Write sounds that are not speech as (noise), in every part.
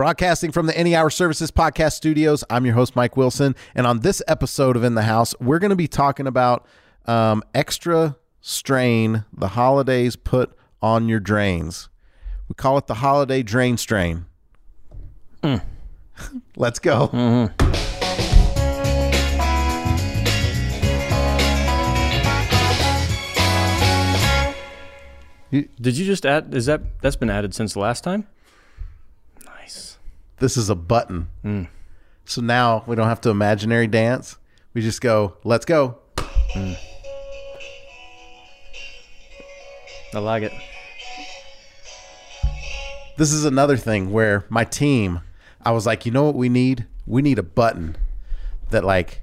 Broadcasting from the Any Hour Services Podcast Studios, I'm your host, Mike Wilson. And on this episode of In the House, we're going to be talking about um, extra strain the holidays put on your drains. We call it the holiday drain strain. (laughs) Let's go. Did you just add? Is that that's been added since the last time? This is a button. Hmm. So now we don't have to imaginary dance. We just go, let's go. Hmm. I like it. This is another thing where my team, I was like, you know what we need? We need a button that, like,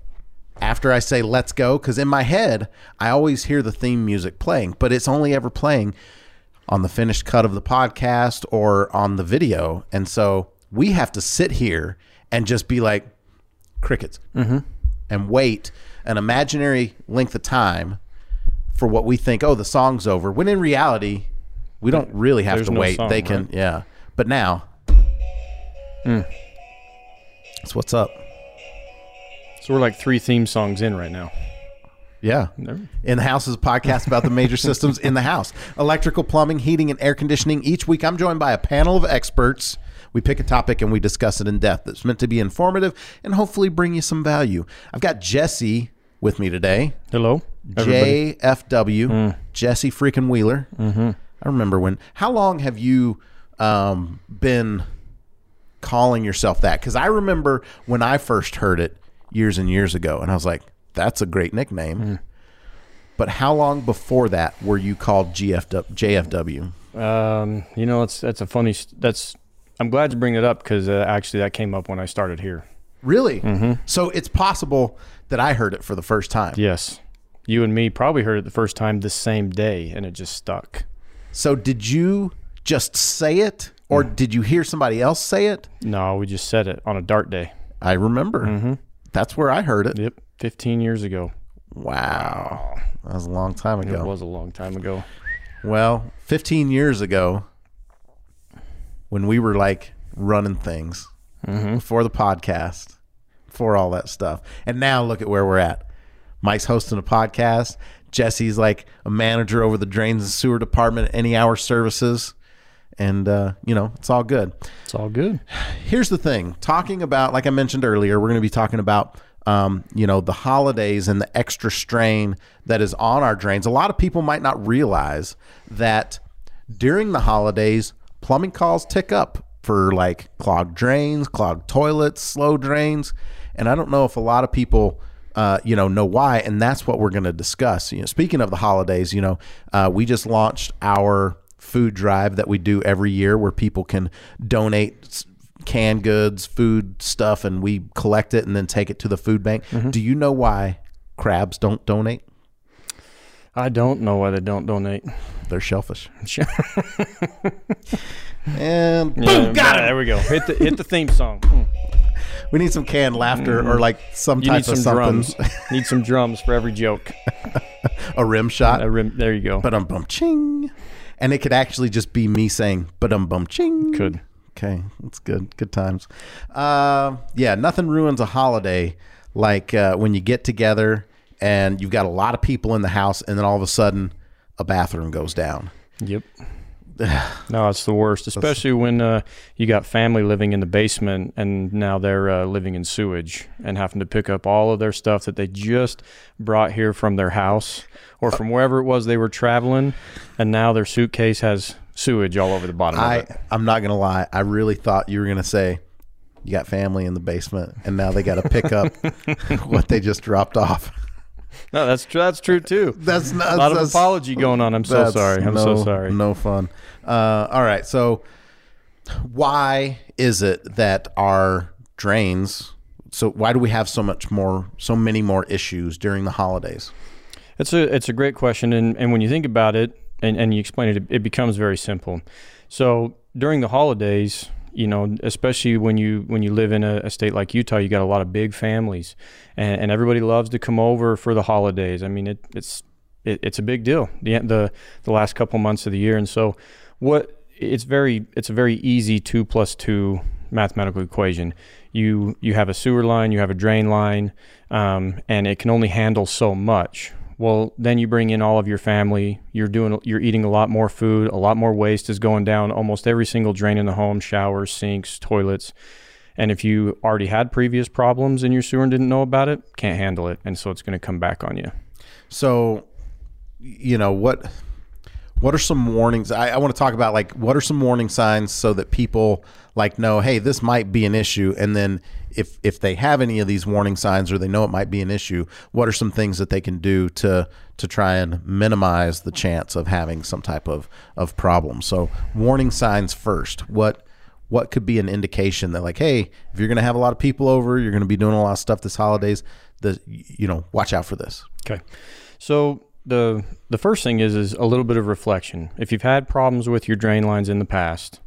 after I say let's go, because in my head, I always hear the theme music playing, but it's only ever playing on the finished cut of the podcast or on the video. And so we have to sit here and just be like, crickets mm-hmm. and wait an imaginary length of time for what we think, oh, the song's over. When in reality, we don't really have There's to no wait. song, they can, right? yeah. But now, mm. that's what's up. So we're like three theme songs in right now. Yeah. In the House is a podcast about the major (laughs) systems in the house electrical, plumbing, heating, and air conditioning. Each week, I'm joined by a panel of experts. We pick a topic and we discuss it in depth. It's meant to be informative and hopefully bring you some value. I've got Jesse with me today. Hello, everybody. JFW, Jesse freaking Wheeler. Mm-hmm. I remember when. How long have you um, been calling yourself that? Because I remember when I first heard it years and years ago, and I was like, "That's a great nickname." But how long before that were you called GFW, JFW? Um, you know, it's that's a funny. That's I'm glad you bring it up because uh, actually that came up when I started here. Really? Mm-hmm. So it's possible that I heard it for the first time. Yes, you and me probably heard it the first time the same day, and it just stuck. So did you just say it, or did you hear somebody else say it? No, we just said it on a dart day. I remember. That's where I heard it. Yep, 15 years ago. Wow. That was a long time ago. It was a long time ago. Well, 15 years ago, when we were like running things before the podcast, before all that stuff. And now look at where we're at. Mike's hosting a podcast. Jesse's like a manager over the drains and sewer department at Any Hour Services. And, uh, you know, it's all good. It's all good. here's the thing talking about like i mentioned earlier we're going to be talking about um, you know the holidays and the extra strain that is on our drains a lot of people might not realize that during the holidays plumbing calls tick up for like clogged drains clogged toilets slow drains and i don't know if a lot of people uh, you know know why and that's what we're going to discuss you know speaking of the holidays you know uh, we just launched our food drive that we do every year where people can donate canned goods, food stuff, and we collect it and then take it to the food bank. Do you know why crabs don't donate? I don't know why they don't donate. They're shellfish. (laughs) And boom, Yeah, got it. There we go. Hit the hit the theme song. Mm. (laughs) We need some canned laughter or like some You type need some of something. drums. (laughs) need some drums for every joke. a rim shot. A rim- there you go. But um bum ching. And it could actually just be me saying but um bum ching. Could. Okay, that's good. Good times. Uh, yeah, nothing ruins a holiday like uh, when you get together and you've got a lot of people in the house, and then all of a sudden a bathroom goes down. Yep. (sighs) no, it's the worst, especially when uh, you got family living in the basement and now they're uh, living in sewage and having to pick up all of their stuff that they just brought here from their house or from wherever it was they were traveling, and now their suitcase has sewage all over the bottom I of it. I'm not gonna lie. I really thought you were gonna say you got family in the basement, and now they got to pick up (laughs) (laughs) what they just dropped off. (laughs) No, that's true. That's true too. (laughs) That's not a lot of apology going on. I'm so sorry. I'm no, so sorry. No fun. Uh, all right. So, why is it that our drains? So, why do we have so much more, so many more issues during the holidays? It's a it's a great question, and and when you think about it, and and you explain it, it becomes very simple. So during the holidays, you know, especially when you when you live in a, a state like Utah, you got a lot of big families, and, and everybody loves to come over for the holidays. I mean, it, it's it, it's a big deal the the the last couple months of the year, and so what it's very it's a very easy two plus two mathematical equation. You you have a sewer line, you have a drain line, um, and it can only handle so much. Well, then you bring in all of your family. You're doing you're eating a lot more food. A lot more waste is going down almost every single drain in the home, showers, sinks, toilets. And if you already had previous problems in your sewer and didn't know about it, can't handle it, and so it's going to come back on you. So, you know what? What are some warnings? I, I want to talk about like what are some warning signs so that people like know, hey, this might be an issue, and then if if they have any of these warning signs or they know it might be an issue, what are some things that they can do to to try and minimize the chance of having some type of of problem? So, warning signs first. What what could be an indication that like, hey, if you're going to have a lot of people over, you're going to be doing a lot of stuff this holidays, the you know, watch out for this. Okay. So the the first thing is is a little bit of reflection. If you've had problems with your drain lines in the past,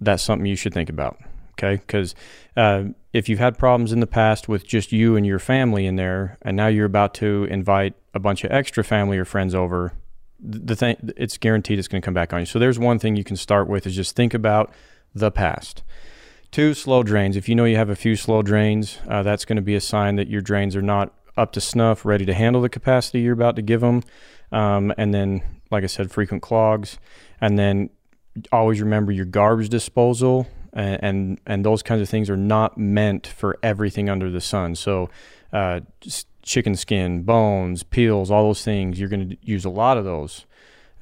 that's something you should think about. Okay, because uh, if you've had problems in the past with just you and your family in there, and now you're about to invite a bunch of extra family or friends over, the thing it's guaranteed it's going to come back on you. So there's one thing you can start with is just think about the past. Two, slow drains. If you know you have a few slow drains, uh, that's going to be a sign that your drains are not up to snuff, ready to handle the capacity you're about to give them. Um, and then, like I said, frequent clogs. And then always remember your garbage disposal and, and, and those kinds of things are not meant for everything under the sun. So, uh, chicken skin, bones, peels, all those things, you're going to use a lot of those.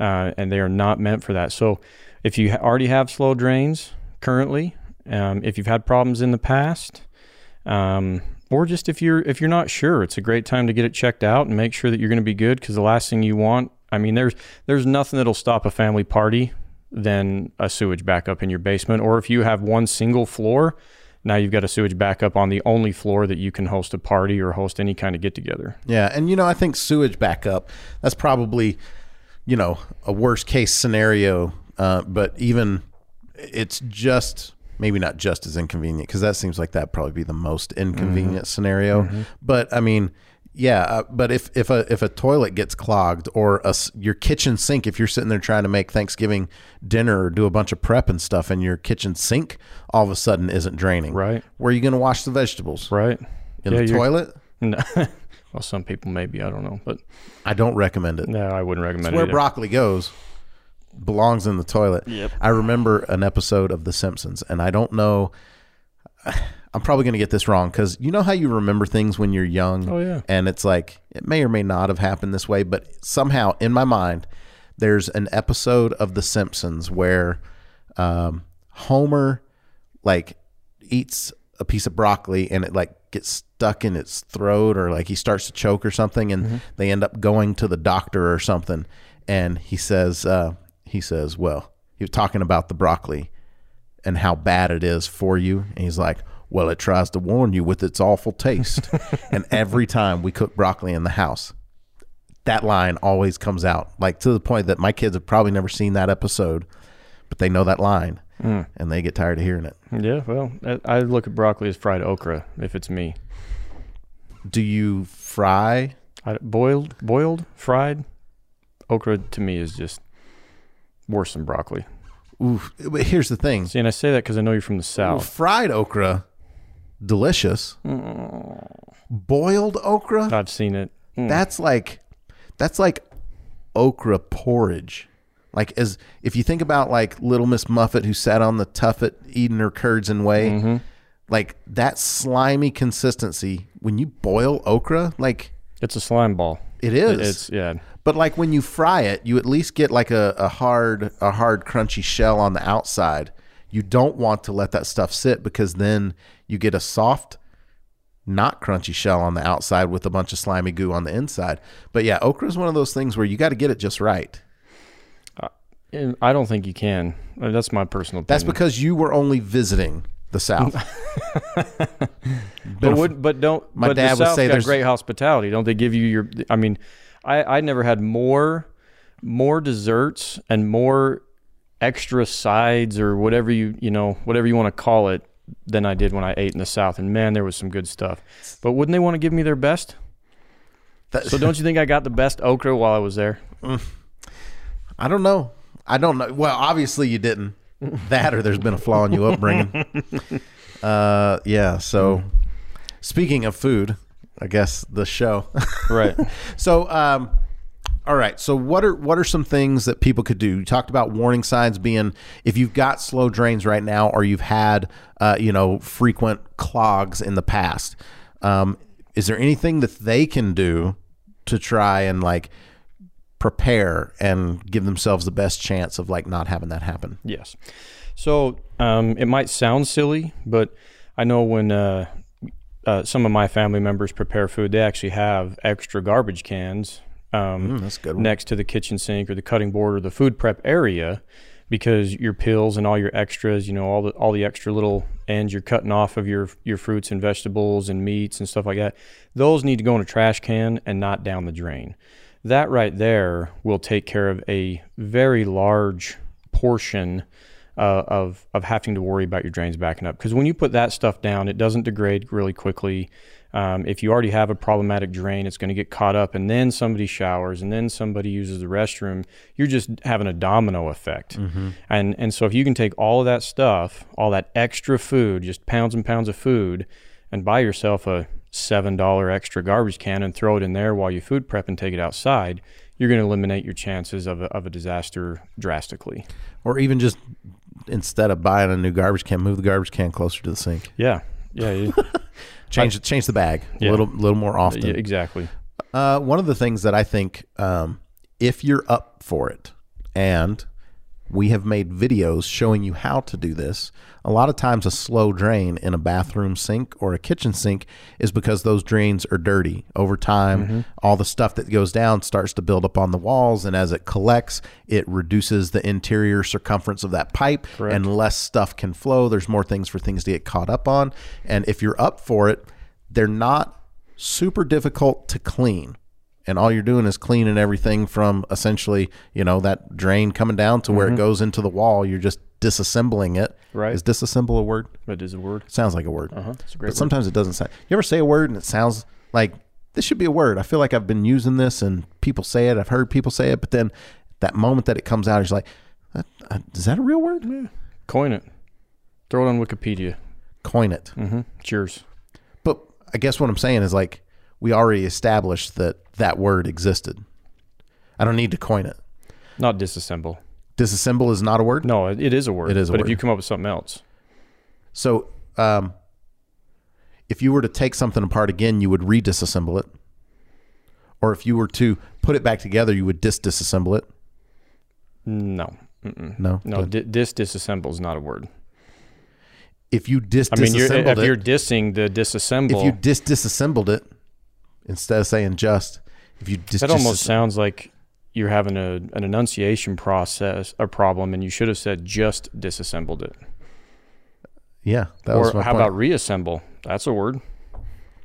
Uh, and they are not meant for that. So, if you already have slow drains currently, um, if you've had problems in the past, um, or just if you're if you're not sure, it's a great time to get it checked out and make sure that you're going to be good because the last thing you want, I mean, there's there's nothing that'll stop a family party than a sewage backup in your basement, or if you have one single floor, now you've got a sewage backup on the only floor that you can host a party or host any kind of get together. Yeah, and you know, I think sewage backup that's probably you know a worst case scenario, uh, but even it's just maybe not just as inconvenient because that seems like that probably be the most inconvenient mm-hmm. scenario. Mm-hmm. But I mean, yeah. Uh, but if if a if a toilet gets clogged or a, your kitchen sink, if you're sitting there trying to make Thanksgiving dinner or do a bunch of prep and stuff, and your kitchen sink all of a sudden isn't draining, right? Where are you going to wash the vegetables? Right. In yeah, the toilet. (laughs) No. well, some people maybe I don't know, but I don't recommend it. No, I wouldn't recommend it's it. Where either. broccoli goes belongs in the toilet. Yep. I remember an episode of The Simpsons, and I don't know. I'm probably going to get this wrong because you know how you remember things when you're young. Oh yeah. And it's like it may or may not have happened this way, but somehow in my mind, there's an episode of The Simpsons where um, Homer like eats a piece of broccoli and it like gets stuck in its throat or like he starts to choke or something, and mm-hmm. they end up going to the doctor or something, and he says. Uh, he says, Well, he was talking about the broccoli and how bad it is for you. And he's like, Well, it tries to warn you with its awful taste. (laughs) and every time we cook broccoli in the house, that line always comes out, like to the point that my kids have probably never seen that episode, but they know that line mm. and they get tired of hearing it. Yeah, well, I look at broccoli as fried okra if it's me. Do you fry? I, boiled, boiled, fried okra to me is just worse than broccoli. Oof. But here's the thing. See, and I say that because I know you're from the south. Well, fried okra, delicious. Boiled okra, I've seen it. Mm. that's like that's like okra porridge. Like as if you think about like Little Miss Muffet who sat on the tuffet eating her curds and whey, mm-hmm. like that slimy consistency when you boil okra, like it's a slime ball. It is. It's yeah. But like when you fry it, you at least get like a, a hard a hard crunchy shell on the outside. You don't want to let that stuff sit because then you get a soft not crunchy shell on the outside with a bunch of slimy goo on the inside. But yeah, okra is one of those things where you got to get it just right. Uh, I don't think you can. That's my personal opinion. That's because you were only visiting the South. (laughs) (laughs) but would, but don't. My but dad the would South say there's great hospitality. Don't they give you your? I mean, I I never had more more desserts and more extra sides or whatever you you know whatever you want to call it than I did when I ate in the South. And man, there was some good stuff. But wouldn't they want to give me their best? That, so don't you think I got the best okra while I was there? (laughs) I don't know. I don't know. Well, obviously you didn't. (laughs) that or there's been a flaw in your upbringing. (laughs) uh, yeah. So, speaking of food, I guess the show. (laughs) Right. so, um, all right. So, what are what are some things that people could do? You talked about warning signs being if you've got slow drains right now, or you've had uh, you know frequent clogs in the past. Um, is there anything that they can do to try and like prepare and give themselves the best chance of like not having that happen? Yes. So um, it might sound silly, but I know when uh, uh, some of my family members prepare food, they actually have extra garbage cans um, Mm. Next to the kitchen sink or the cutting board or the food prep area because your pills and all your extras, you know, all the all the extra little ends you're cutting off of your your fruits and vegetables and meats and stuff like that, those need to go in a trash can and not down the drain. That right there will take care of a very large portion uh, of of having to worry about your drains backing up. Because when you put that stuff down, it doesn't degrade really quickly. Um, if you already have a problematic drain, it's going to get caught up, and then somebody showers, and then somebody uses the restroom. You're just having a domino effect. And and so if you can take all of that stuff, all that extra food, just pounds and pounds of food, and buy yourself a seven dollar extra garbage can and throw it in there while you food prep and take it outside, you're going to eliminate your chances of a, of a disaster drastically. Or even just instead of buying a new garbage can, move the garbage can closer to the sink. Yeah, yeah, you- (laughs) Change change the bag a Yeah. little little more often. yeah exactly. Uh, one of the things that I think, um, if you're up for it, and we have made videos showing you how to do this, a lot of times a slow drain in a bathroom sink or a kitchen sink is because those drains are dirty. Over time, mm-hmm. all the stuff that goes down starts to build up on the walls, and as it collects, it reduces the interior circumference of that pipe, Correct. and less stuff can flow. There's more things for things to get caught up on. And if you're up for it, they're not super difficult to clean. And all you're doing is cleaning everything from essentially, you know, that drain coming down to where it goes into the wall. You're just disassembling it. Right. Is disassemble a word? That is a word. Sounds like a word. Uh huh. It's a great But word. sometimes it doesn't sound. You ever say a word and it sounds like this should be a word? I feel like I've been using this and people say it. I've heard people say it, but then that moment that it comes out, it's like, uh, is that a real word? Yeah. Coin it. Throw it on Wikipedia. Coin it. Mm-hmm. Cheers. But I guess what I'm saying is like we already established that that word existed. I don't need to coin it. Not disassemble. Disassemble is not a word. No, it, is a word. It is a but word. if you come up with something else, So, um, if you were to take something apart again, you would re-disassemble it. Or if you were to put it back together, you would dis-disassemble it. no. Mm-mm. No, No, di- dis disassemble is not a word. if you I mean, you're, if it, you're dissing the disassemble, if you dis-disassembled it instead of saying just, if you dis, that almost sounds like you're having a, an enunciation process, a problem, and you should have said just disassembled it. yeah, that or was my how point. about reassemble? That's a word.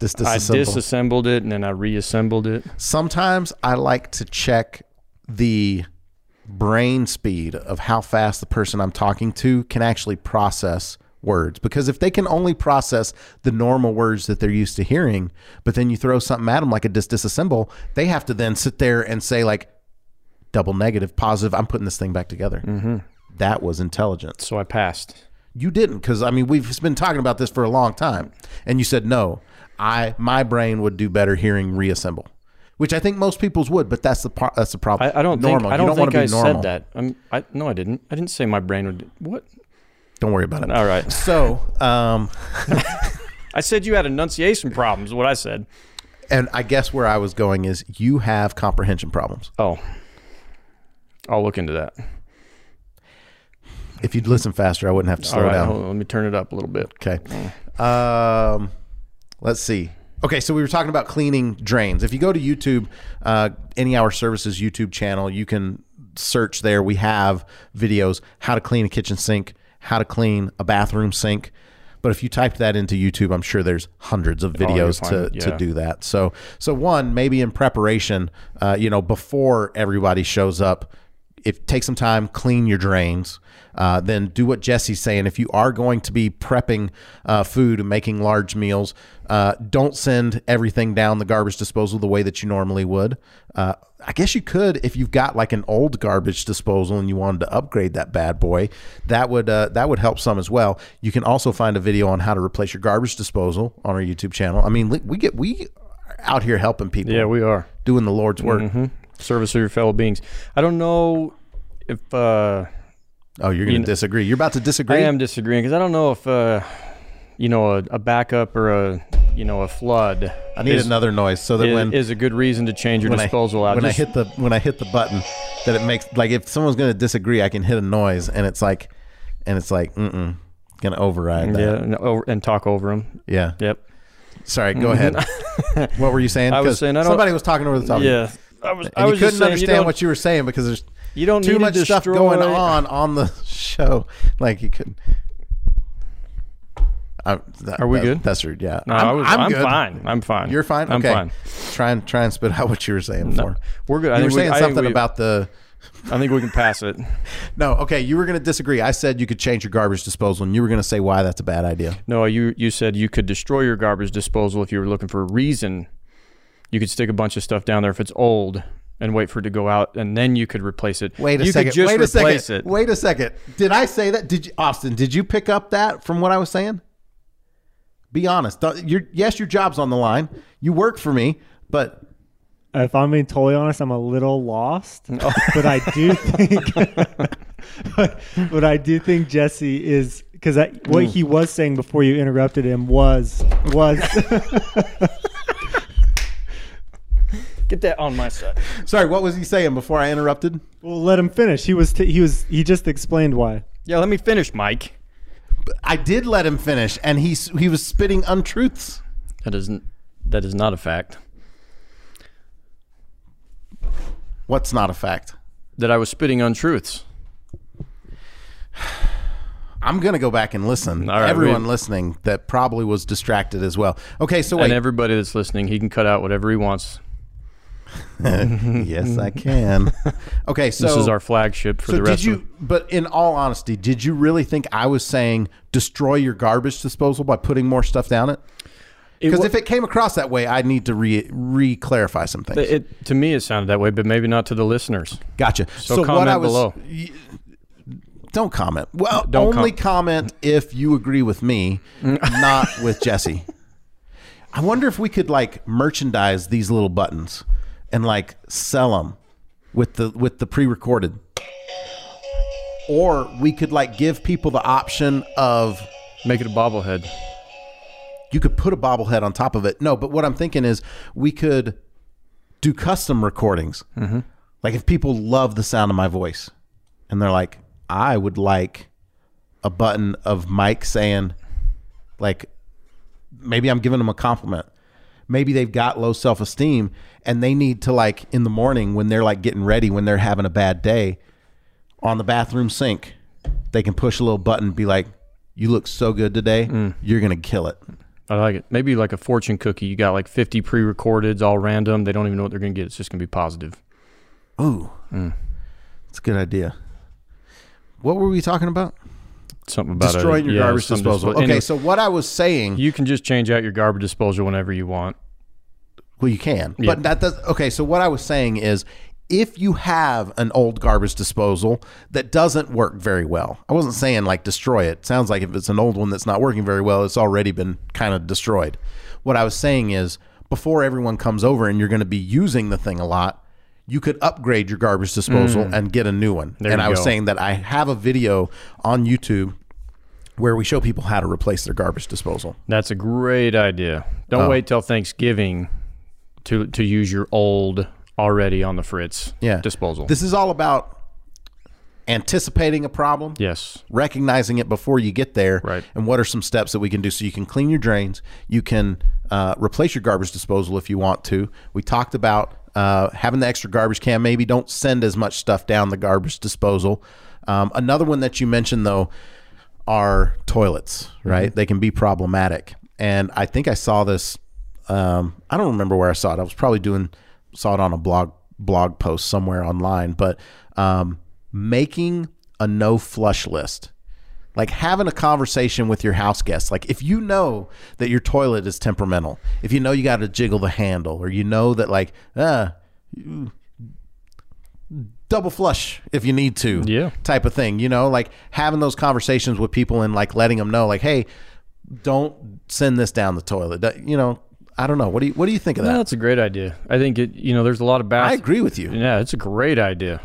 I disassembled it and then I reassembled it. sometimes I like to check the brain speed of how fast the person I'm talking to can actually process words. Because if they can only process the normal words that they're used to hearing, but then you throw something at them like a dis disassemble, they have to then sit there and say, like, double negative, positive, I'm putting this thing back together. Mm-hmm. That was intelligence. So I passed. You didn't, because I mean we've been talking about this for a long time, and you said no. I my brain would do better hearing reassemble, which I think most people's would, but that's the part. That's the problem. I, I don't normal. think I don't, don't think want to I be normal. said that. I'm, I no, I didn't. I didn't say my brain would. What? Don't worry about it. All right. So, um, (laughs) I said you had enunciation problems. What I said. and I guess where I was going is you have comprehension problems. Oh, I'll look into that. If you'd listen faster, I wouldn't have to slow All right. down. on, let me turn it up a little bit. Okay. Um, let's see. Okay, so we were talking about cleaning drains. If you go to YouTube, uh, Any Hour Services YouTube channel, you can search there. We have videos how to clean a kitchen sink, how to clean a bathroom sink. But if you typed that into YouTube, I'm sure there's hundreds of videos find to, it, to do that. So, so one maybe in preparation, uh, you know, before everybody shows up, if take some time, clean your drains. Uh, then do what Jesse's saying. If you are going to be prepping uh, food and making large meals, uh, don't send everything down the garbage disposal the way that you normally would. I guess you could if you've got like an old garbage disposal and you wanted to upgrade that bad boy. That would uh, that would help some as well. You can also find a video on how to replace your garbage disposal on our YouTube channel. I mean, we get we are out here helping people. Yeah, we are. doing the Lord's work. hmm Service of your fellow beings. I don't know if uh, Oh, you're going You to kn- disagree. You're about to disagree. I am disagreeing because I don't know if uh, you know a, a backup or a you know a flood. I need is, another noise so that is, when is a good reason to change your disposal I, out. when Just- I hit the when I hit the button, that it makes like if someone's going to disagree, I can hit a noise and it's like, and it's like, mm going to override that. yeah, and, over, and talk over them. Yeah. Yep. Sorry. Go ahead. (laughs) what were you saying? I was saying I don't- somebody was talking over the top. Yeah. I was. I And you was just couldn't saying, understand don't- what you were saying because there's you don't too need much to stuff going on on the (laughs) show. Like you could. I, that, Are we that- good? That's rude. Yeah. No, I was, I'm, good. fine. I'm fine. You're fine. I'm okay. fine. Try and try and spit out what you were saying before. We're good. I You were think we- saying I something we- about the. I think we can pass it. (laughs) No, okay. You were going to disagree. I said you could change your garbage disposal, and you were going to say why that's a bad idea. No, you you said you could destroy your garbage disposal if you were looking for a reason. You could stick a bunch of stuff down there if it's old and wait for it to go out, and then you could replace it. Wait a you second. Could just Wait a replace second. it. Wait a second. Did I say that? Did you, Austin? Did you pick up that from what I was saying? Be honest. Don't- Your yes, your job's on the line. You work for me, but If I'm being totally honest, I'm a little lost, Oh. but I do (laughs) think, but, (laughs) but I do think Jesse is because what he was saying before you interrupted him was was (laughs) Get that on my side. sorry. What was he saying before I interrupted? well, let him finish. He was t- he was he just explained why. Yeah, let me finish, Mike. I did let him finish, and he he was spitting untruths. That isn't. That is not a fact. What's not a fact? That I was spitting untruths. I'm gonna go back and listen. Right, Everyone we- listening that probably was distracted as well. Okay, so wait. And everybody that's listening, he can cut out whatever he wants. (laughs) yes, I can. (laughs) Okay, so This is our flagship for So the rest did you? of But in all honesty, did you really think I was saying destroy your garbage disposal by putting more stuff down it? Because if it came across that way, I need to re re clarify some things. It, to me, it sounded that way, but maybe not to the listeners. gotcha. So comment below. y- Don't comment. Well, Don't only com- comment if you agree with me, (laughs) not with Jesse. I wonder if we could like merchandise these little buttons and like sell them with the with the pre-recorded. Or we could like give people the option of Make it a bobblehead. you could put a bobblehead on top of it. No, but what I'm thinking is we could do custom recordings. Mm-hmm. Like if people love the sound of my voice and they're like, I would like a button of Mike saying, like, maybe I'm giving them a compliment. Maybe they've got low self esteem and they need to, like, in the morning when they're like getting ready, when they're having a bad day, on the bathroom sink, they can push a little button, be like, you look so good today. Mm. You're going to kill it. I like it. Maybe like a fortune cookie. You got like 50 pre-recordeds, all random. They don't even know what they're going to get. It's just going to be positive. Ooh, Mm. that's a good idea. What were we talking about? Something about Destroying a, your yeah, garbage some disposal. Okay, Anyway, so what I was saying, you can just change out your garbage disposal whenever you want. well, you can, Yeah. but that does. Okay, so what I was saying is, if you have an old garbage disposal that doesn't work very well, I wasn't saying like destroy it. Sounds like if it's an old one that's not working very well, it's already been kind of destroyed. What I was saying is, before everyone comes over and you're going to be using the thing a lot. You could upgrade your garbage disposal and get a new one. Mm. There and I was go. saying that I have a video on YouTube where we show people how to replace their garbage disposal. That's a great idea. Don't Oh. wait till Thanksgiving to to use your old already on the fritz Yeah. disposal. This is all about anticipating a problem, yes. recognizing it before you get there, Right. and what are some steps that we can do so you can clean your drains, you can uh, replace your garbage disposal if you want to. We talked about uh, having the extra garbage can. Maybe don't send as much stuff down the garbage disposal. Um, another one that you mentioned though are toilets, right? They can be problematic, and I think I saw this. Um, I don't remember where I saw it. I was probably doing saw it on a blog blog post somewhere online, but um, making a no flush list, like having a conversation with your house guests. Like if you know that your toilet is temperamental, if you know you got to jiggle the handle, or you know that like, uh, double flush if you need to. Yeah. Type of thing, you know, like having those conversations with people and like letting them know, like, hey, don't send this down the toilet. You know, I don't know. What do you What do you think of No, that? that's a great idea. I think it. You know, there's a lot of baths. I agree with you. Yeah, it's a great idea.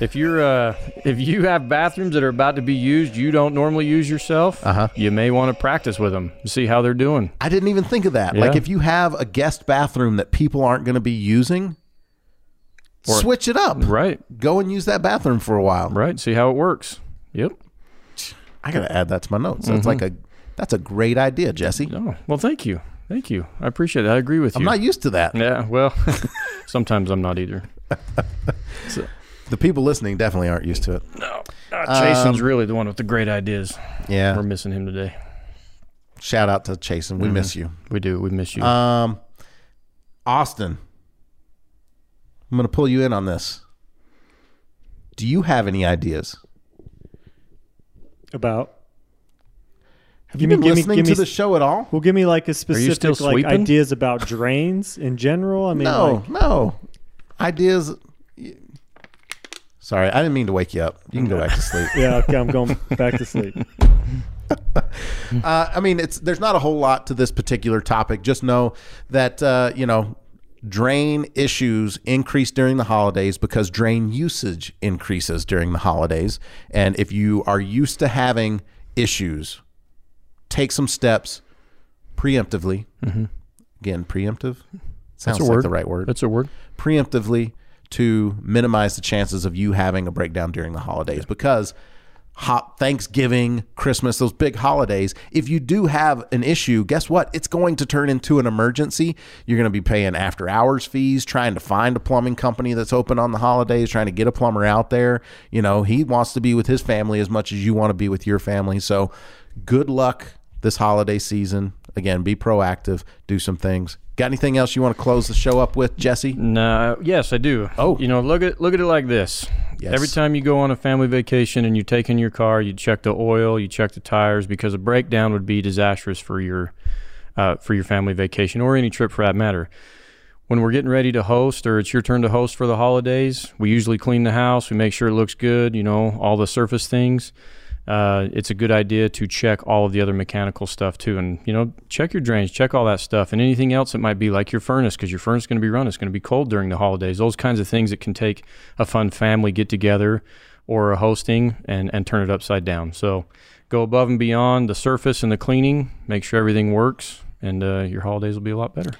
If you're uh, if you have bathrooms that are about to be used, you don't normally use yourself. Uh-huh. You may want to practice with them, see how they're doing. I didn't even think of that. Like if you have a guest bathroom that people aren't going to be using, switch it up. Right, Go and use that bathroom for a while. right. See how it works. Yep. I got to add that to my notes. That's like a that's a great idea, Jesse. Oh, well, thank you, thank you. I appreciate that. I agree with you. I'm not used to that. yeah. Well, (laughs) sometimes I'm not either. (laughs) The people listening definitely aren't used to it. No, uh, Jason's Um, really the one with the great ideas. Yeah. We're missing him today. Shout out to Chasen. We miss you. We do. We miss you. Um, Austin, I'm going to pull you in on this. Do you have any ideas? About Have you me- been give me- listening give me to the show at all? well, give me like a specific still like ideas about drains in general. I mean, No, like, no. Ideas. Sorry, I didn't mean to wake you up. You can go back to sleep. (laughs) yeah, okay, I'm going back to sleep. (laughs) Uh, I mean, it's there's not a whole lot to this particular topic. Just know that uh, you know drain issues increase during the holidays because drain usage increases during the holidays. And if you are used to having issues, take some steps preemptively. Mm-hmm. Again, preemptive sounds like word. the right word. That's a word. preemptively to minimize the chances of you having a breakdown during the holidays because Thanksgiving, Christmas, those big holidays, if you do have an issue, guess what? It's going to turn into an emergency. You're going to be paying after hours fees, trying to find a plumbing company that's open on the holidays, trying to get a plumber out there. You know, he wants to be with his family as much as you want to be with your family. So, good luck this holiday season. Again, be proactive, do some things. Got anything else you want to close the show up with, Jesse? No, yes, I do. Oh. you know, look at look at it like this. Yes. Every time you go on a family vacation and you take in your car, you check the oil, you check the tires, because a breakdown would be disastrous for your uh, for your family vacation or any trip for that matter. When we're getting ready to host, or it's your turn to host for the holidays, we usually clean the house. We make sure it looks good. You know, all the surface things. Uh, it's a good idea to check all of the other mechanical stuff too, and you know, check your drains, check all that stuff, and anything else that might be like your furnace, because your furnace is going to be run. It's going to be cold during the holidays. Those kinds of things that can take a fun family get together or a hosting and and turn it upside down. So go above and beyond the surface and the cleaning. Make sure everything works, and uh, your holidays will be a lot better.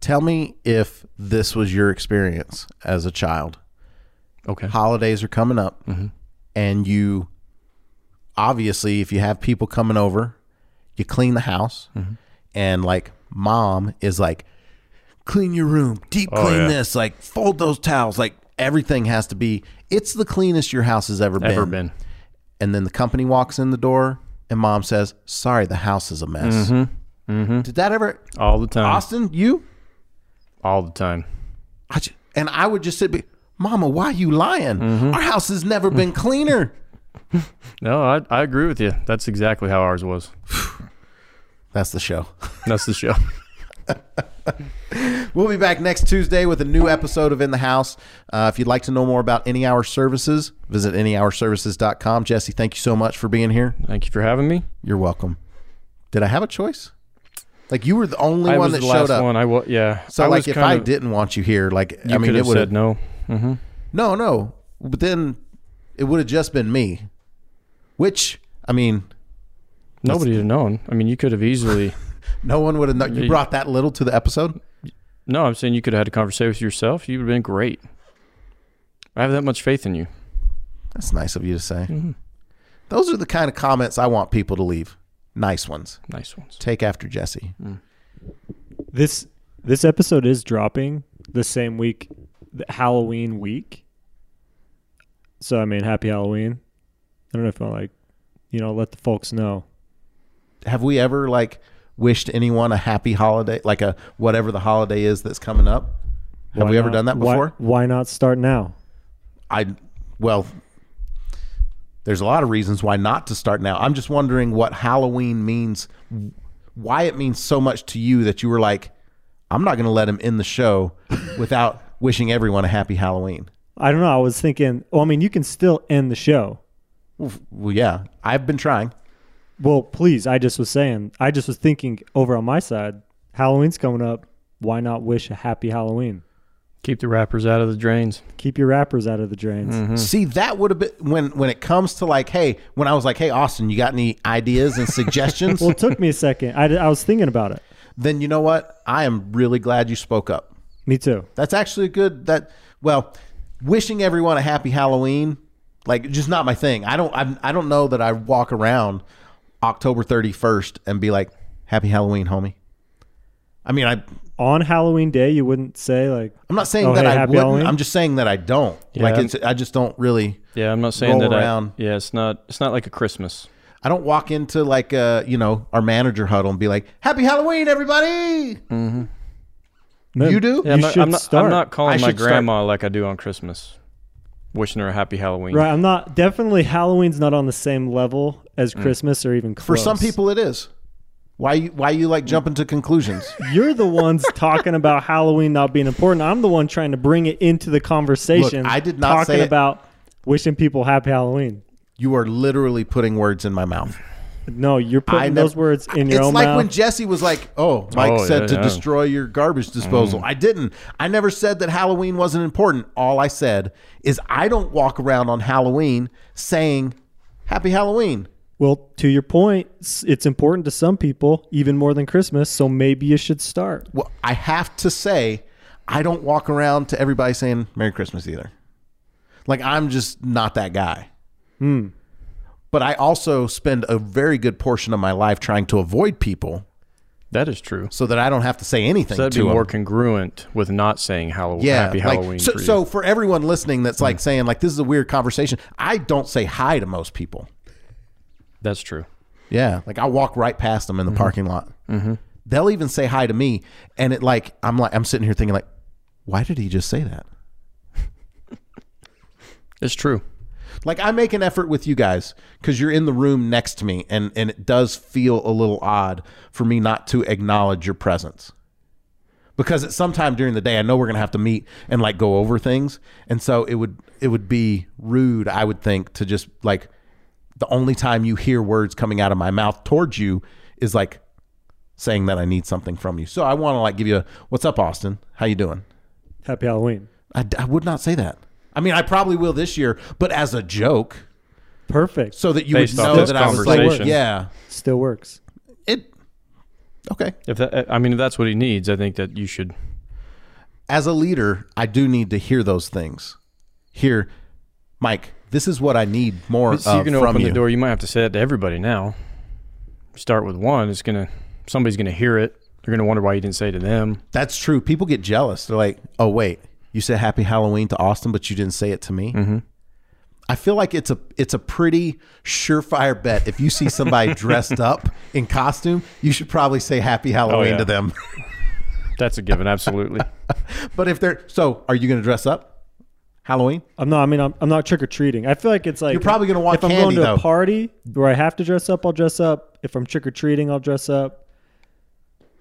Tell me if this was your experience as a child. Okay. Holidays are coming up, and you obviously, if you have people coming over, you clean the house, and like mom is like, clean your room, deep Oh, clean yeah. this, like fold those towels, like everything has to be. It's the cleanest your house has ever been. Ever been? And then the company walks in the door, and mom says, "Sorry, the house is a mess." Mm-hmm. Did that ever, All the time. Austin? You? All the time. I ju- and I would just sit, be, Mama, why are you lying? Mm-hmm. Our house has never been cleaner. (laughs) No, I, I agree with you. That's exactly how ours was. (sighs) That's the show. (laughs) That's the show. (laughs) We'll be back next Tuesday with a new episode of In the House. Uh, if you'd like to know more about Any Hour Services, visit anyhourservices.com. Jesse, thank you so much for being here. Thank you for having me. You're welcome. Did I have a choice? Like you were the only I one that showed last up. one. I was yeah. So I like if I of- didn't want you here, like you I mean it have would said no. Mm-hmm. No, no. But then it would have just been me. Which I mean, Nobody would have known. I mean, you could have easily. (laughs) no one would have known. You brought that little to the episode. No, I'm saying you could have had a conversation with yourself. You would have been great. I have that much faith in you. That's nice of you to say. Mm-hmm. Those are the kind of comments I want people to leave. Nice ones. Nice ones. Take after Jesse. This this episode is dropping the same week, the Halloween week. So I mean, happy Halloween. I don't know if I like, you know, let the folks know. Have we ever like wished anyone a happy holiday, like a whatever the holiday is that's coming up? Have Why we ever not- done that why- before? Why, not start now? I well, there's a lot of reasons why not to start now. I'm just wondering what Halloween means, why it means so much to you that you were like, I'm not going to let him in the show (laughs) without wishing everyone a happy Halloween. I don't know. I was thinking. Well, I mean, you can still end the show. Well, yeah, I've been trying. Well, please. I just was saying. I just was thinking over on my side. Halloween's coming up. Why not wish a happy Halloween? Keep the wrappers out of the drains. Keep your rappers out of the drains. Mm-hmm. See, that would have been when when it comes to like, hey, when I was like, hey, Austin, you got any ideas and suggestions? (laughs) Well, it took me a second. I, I was thinking about it. then you know what? I am really glad you spoke up. Me too. That's actually a good. That well, wishing everyone a happy Halloween, like just not my thing. I don't. I, I don't know that I walk around October thirty first and be like, happy Halloween, homie. I mean, I On Halloween Day, you wouldn't say like, I'm not saying Oh, that hey, I happy wouldn't. Halloween? I'm just saying that I don't. Like it's. I just don't really. Yeah, I'm not saying that. around. I, yeah, it's not. It's not like a Christmas. I don't walk into like uh you know our manager huddle and be like, "Happy Halloween, everybody!" no, You do? Yeah, I'm You not, should I'm not, start. I'm not I calling my should start- grandma like I do on Christmas, wishing her a happy Halloween. Right. I'm not. Definitely, Halloween's not on the same level as Mm. Christmas or even close. For some people, it is. Why you why you like jumping to conclusions? (laughs) You're the ones talking about Halloween not being important. I'm the one trying to bring it into the conversation. Look, I did not talking say it- about wishing people happy Halloween. You are literally putting words in my mouth. No, you're putting I those words in your mouth. it's own like mouth. when Jesse was like, "Oh, Mike Oh, said yeah, to yeah. destroy your garbage disposal." Mm. I didn't. I never said that Halloween wasn't important. All I said is I don't walk around on Halloween saying "Happy Halloween." well, to your point, s- it's important to some people even more than Christmas. So maybe you should start. Well, I have to say, I don't walk around to everybody saying "Merry Christmas" either. Like I'm just not that guy. Hmm. But I also spend a very good portion of my life trying to avoid people That is true. so that I don't have to say anything So that'd to be them. more congruent with not saying Halloween. yeah, Happy like, So, for so for everyone listening, that's like saying like this is a weird conversation. I don't say hi to most people. that's true. Yeah, like I walk right past them in the parking lot. Mm-hmm. They'll even say hi to me, and it like I'm like I'm sitting here thinking like, why did he just say that? (laughs) It's true. Like I make an effort with you guys because you're in the room next to me, and and it does feel a little odd for me not to acknowledge your presence. Because at some time during the day, I know we're gonna have to meet and like go over things, and so it would it would be rude, I would think, to just like the only time you hear words coming out of my mouth towards you is like saying that I need something from you. So I want to like give you a what's up, Austin? How you doing? Happy Halloween. I, I would not say that. I mean, I probably will this year, but as a joke, Perfect. so that you Based would off know this that I was like, conversation. yeah, Still works. it. Okay. If that, I mean, if that's what he needs, I think that you should. As a leader, I do need to hear those things. Here, Mike, this is what I need more so you're of gonna from open you. the door. You might have to say that to everybody now. Start with one. It's gonna. Somebody's gonna hear it. They're gonna wonder why you didn't say it to them. That's true. People get jealous. They're like, oh wait, you said Happy Halloween to Austin, but you didn't say it to me. Mm-hmm. I feel like it's a it's a pretty surefire bet. If you see somebody (laughs) dressed up in costume, you should probably say Happy Halloween yeah. to them. (laughs) That's a given. Absolutely. (laughs) but if they're so, are you going to dress up Halloween? I'm not. I mean, I'm, I'm not trick or treating. I feel like it's like You're probably gonna want If I'm going to though. a party where I have to dress up, I'll dress up. If I'm trick or treating, I'll dress up.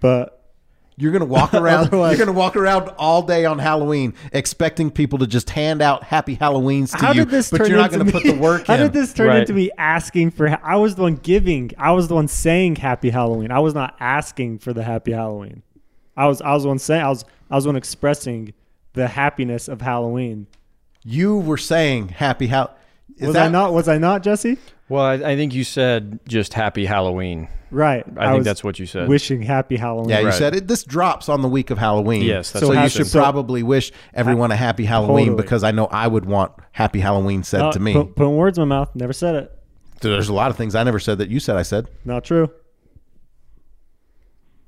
But You're gonna walk (laughs) around. You're gonna walk around all day on Halloween, expecting people to just hand out Happy Halloweens to how you. did this but turn you're not gonna put the work (laughs) in. How in. did this turn Right. into me asking for? I was the one giving. I was the one saying Happy Halloween. I was not asking for the Happy Halloween. I was. I was the one saying. I was. I was the one expressing the happiness of Halloween. you were saying Happy Hall. Is was that I not? Was I not, Jesse? Well, I, I think you said just Happy Halloween. Right. I, think that's what you said. Wishing Happy Halloween. Yeah, you Right. said it. This drops on the week of Halloween. Yes, that's so what you you should said. probably wish everyone a Happy Halloween Totally. because I know I would want Happy Halloween said Uh, to me. Put, putting words in my mouth. Never said it. There's a lot of things I never said that you said I said. Not true.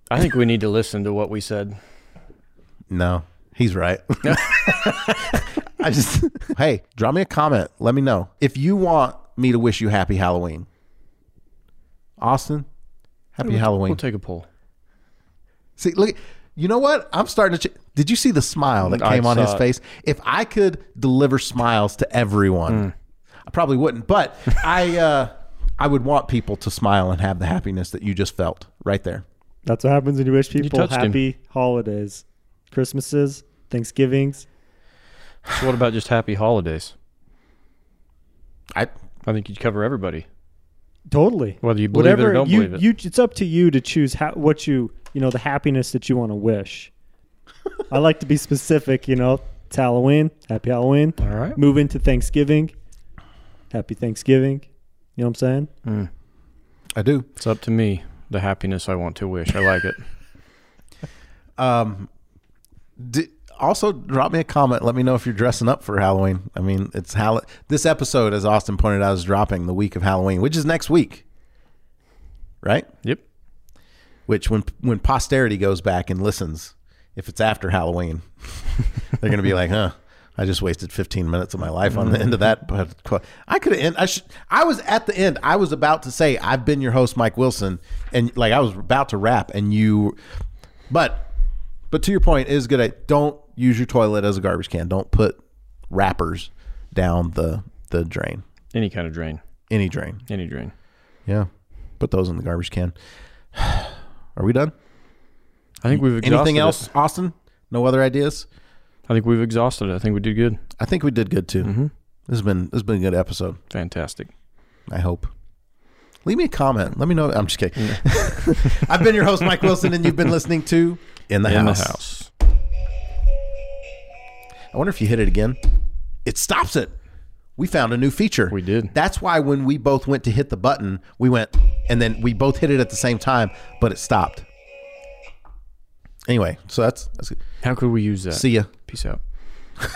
I think we need to listen to what we said. No, he's right. (laughs) (laughs) I just hey, drop me a comment. Let me know if you want me to wish you happy Halloween. Austin, happy Halloween. We'll take a poll. See, look, you know what? I'm starting to. Ch- Did you see the smile that I came on his it. face? If I could deliver smiles to everyone, I probably wouldn't. But (laughs) I, uh, I would want people to smile and have the happiness that you just felt right there. That's what happens when you wish people touched him. happy holidays, Christmases, Thanksgivings. So what about just happy holidays? I I think you'd cover everybody, Totally. whether you believe Whatever it or don't you, believe it. you, it's up to you to choose how, what you, you know, the happiness that you want to wish. (laughs) I like to be specific. You know, it's Halloween. Happy Halloween. All right. Move into Thanksgiving. Happy Thanksgiving. You know what I'm saying? Mm. I do. It's up to me. The happiness I want to wish. I like it. (laughs) Um, di- also drop me a comment. Let me know if you're dressing up for Halloween. I mean, it's Hall- This episode, as Austin pointed out, is dropping the week of Halloween, which is next week, right? Yep. Which when when posterity goes back and listens, if it's after Halloween, (laughs) they're gonna be like, "Huh." I just wasted 15 minutes of my life on the end of that. But I could have. end. I should. I was at the end. I was about to say, "I've been your host, Mike Wilson," and like I was about to wrap, and you. But, but to your point, it is good. At, don't use your toilet as a garbage can. Don't put wrappers down the the drain. Any kind of drain. Any drain. Any drain. Yeah, put those in the garbage can. (sighs) Are we done? I think we've exhausted Anything it. else, Austin? No other ideas? I think we've exhausted it. I think we did good. I think we did good too. Mm-hmm. This has been this has been a good episode. Fantastic. I hope. Leave me a comment. Let me know. I'm just kidding. (laughs) I've been your host, Mike Wilson, and you've been listening to In the In House. the house. I wonder if you hit it again. It stops it. We found a new feature. We did. That's why when we both went to hit the button, we went and then we both hit it at the same time, but it stopped. Anyway, so that's, that's good. How could we use that? See ya. Peace out. (laughs)